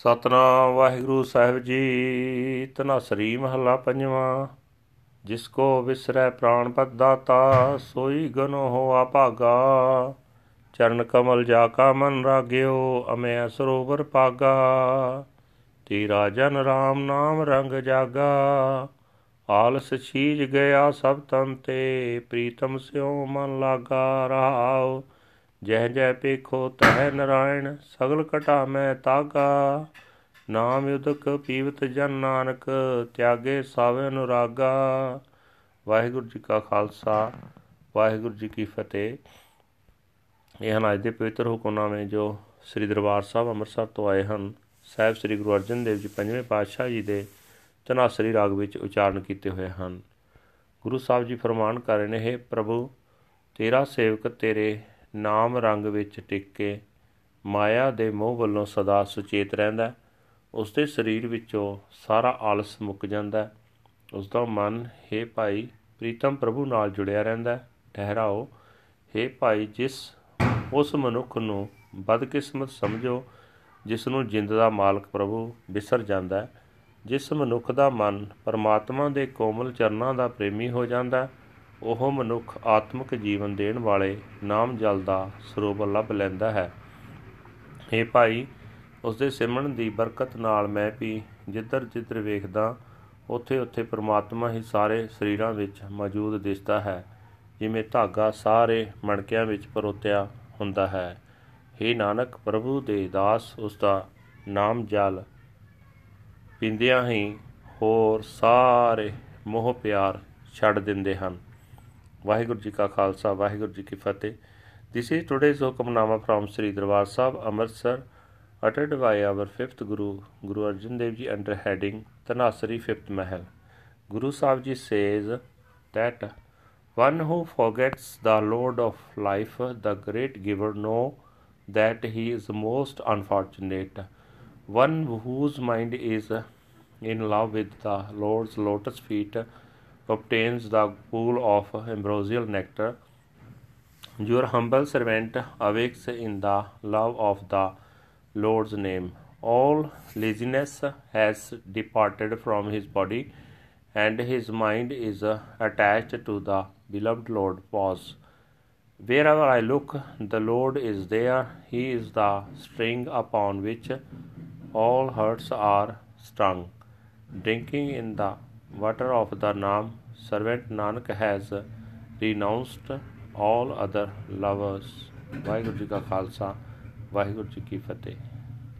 ਸਤਨਾਮ ਵਾਹਿਗੁਰੂ ਸਾਹਿਬ ਜੀ ਤਨਾਸਰੀ ਮਹੱਲਾ ਪੰਜਵਾਂ। ਜਿਸ ਕੋ ਵਿਸਰੈ ਪ੍ਰਾਨ ਪਤ ਦਾਤਾ, ਸੋਈ ਗਨੋ ਹੋਆ ਭਾਗਾ। ਚਰਨ ਕਮਲ ਜਾ ਕਾ ਮਨ ਰਾਗਿਓ, ਅਮੈ ਸਰੋਵਰ ਪਾਗਾ। ਤੇਰਾ ਜਨ ਰਾਮ ਨਾਮ ਰੰਗ ਜਾਗਾ। ਆਲਸ ਛੀਜ ਗਿਆ ਸਭ ਤਨ ਤੇ, ਪ੍ਰੀਤਮ ਸਿਉ ਮਨ ਲਾਗਾ। ਰਹਾਉ ਜਹ ਜਹ ਪੇਖੋ ਤਹ ਨਰਾਇਣ, ਸਗਲ ਕਟਾ ਮੈਂ ਤਾਗਾ। ਨਾਮ ਉਦਕ ਪੀਵਤ ਜਨ ਨਾਨਕ, ਤਿਆਗੇ ਸਾਵੇ ਅਨੁਰਾਗਾ। ਵਾਹਿਗੁਰੂ ਜੀ ਕਾ ਖਾਲਸਾ, ਵਾਹਿਗੁਰੂ ਜੀ ਕੀ ਫਤਿਹ। ਇਹ ਹਨ ਅੱਜ ਦੇ ਪਵਿੱਤਰ ਹੁਕਮਨਾਮੇ ਜੋ ਸ੍ਰੀ ਦਰਬਾਰ ਸਾਹਿਬ ਅੰਮ੍ਰਿਤਸਰ ਤੋਂ ਆਏ ਹਨ। ਸਾਹਿਬ ਸ੍ਰੀ ਗੁਰੂ ਅਰਜਨ ਦੇਵ ਜੀ ਪੰਜਵੇਂ ਪਾਤਸ਼ਾਹ ਜੀ ਦੇ ਤਨਾਸਰੀ ਰਾਗ ਵਿੱਚ ਉਚਾਰਨ ਕੀਤੇ ਹੋਏ ਹਨ। ਗੁਰੂ ਸਾਹਿਬ ਜੀ ਫਰਮਾਨ ਕਰ ਰਹੇ ਨੇ, ਹੈ ਪ੍ਰਭੂ, ਤੇਰਾ ਸੇਵਕ ਤੇਰੇ ਨਾਮ ਰੰਗ ਵਿੱਚ ਟਿਕ ਕੇ ਮਾਇਆ ਦੇ ਮੋਹ ਵੱਲੋਂ ਸਦਾ ਸੁਚੇਤ ਰਹਿੰਦਾ ਉਸ ਦੇ ਸਰੀਰ ਵਿੱਚੋਂ ਸਾਰਾ ਆਲਸ ਮੁੱਕ ਜਾਂਦਾ ਉਸ ਦਾ ਮਨ, ਹੈ ਭਾਈ, ਪ੍ਰੀਤਮ ਪ੍ਰਭੂ ਨਾਲ ਜੁੜਿਆ ਰਹਿੰਦਾ ਠਹਿਰਾਓ। ਹੈ ਭਾਈ, ਜਿਸ, ਉਸ ਮਨੁੱਖ ਨੂੰ ਬਦਕਿਸਮਤ ਸਮਝੋ, ਜਿਸ ਨੂੰ ਜਿੰਦ ਦਾ ਮਾਲਕ ਪ੍ਰਭੂ ਵਿਸਰ ਜਾਂਦਾ ਜਿਸ ਮਨੁੱਖ ਦਾ ਮਨ ਪਰਮਾਤਮਾ ਦੇ ਕੋਮਲ ਚਰਨਾਂ ਦਾ ਪ੍ਰੇਮੀ ਹੋ ਜਾਂਦਾ ਉਹ ਮਨੁੱਖ ਆਤਮਿਕ ਜੀਵਨ ਦੇਣ ਵਾਲੇ ਨਾਮ ਜਲ ਦਾ ਸਰੋਵਰ ਲੱਭ ਲੈਂਦਾ ਹੈ। हे ਭਾਈ ਉਸ ਦੇ ਸਿਮਰਨ ਦੀ ਬਰਕਤ ਨਾਲ ਮੈਂ ਵੀ ਜਿੱਧਰ ਜਿੱਧਰ ਵੇਖਦਾ ਉੱਥੇ ਉੱਥੇ ਪ੍ਰਮਾਤਮਾ ਹੀ ਸਾਰੇ ਸਰੀਰਾਂ ਵਿੱਚ ਮੌਜੂਦ ਦਿਸਦਾ ਹੈ, ਜਿਵੇਂ ਧਾਗਾ ਸਾਰੇ ਮਣਕਿਆਂ ਵਿੱਚ ਪਰੋਤਿਆ ਹੁੰਦਾ ਹੈ। हे ਨਾਨਕ, ਪ੍ਰਭੂ ਦੇ ਦਾਸ ਉਸ ਦਾ ਨਾਮ ਜਲ ਪੀਂਦਿਆਂ ਹੀ ਹੋਰ ਸਾਰੇ ਮੋਹ ਪਿਆਰ ਛੱਡ ਦਿੰਦੇ ਹਨ। ਵਾਹਿਗੁਰੂ ਜੀ ਕਾ ਖਾਲਸਾ ਵਾਹਿਗੁਰੂ ਜੀ ਕੀ ਫਤਿਹ This is today's Hukamnama from Sri Darbar Sahib, Amritsar, uttered by our fifth Guru, Guru Arjan Dev Ji, under heading Tanasari Fifth Mahal. Guru Sahib Ji says that one who forgets the Lord of life, the great giver, know that he is most unfortunate. One whose mind is in love with the Lord's lotus feet obtains the pool of ambrosial nectar. Your humble servant awakes in the love of the Lord's name. All laziness has departed from his body, and his mind is attached to the beloved Lord. Pause. Wherever I look, the Lord is there. He is the string upon which all hearts are strung. Drinking in the water of the Naam, servant Nanak has renounced all other lovers Waheguru ji ਕਾ ਖਾਲਸਾ ਵਾਹਿਗੁਰੂ ਜੀ ਕੀ ਫਤਿਹ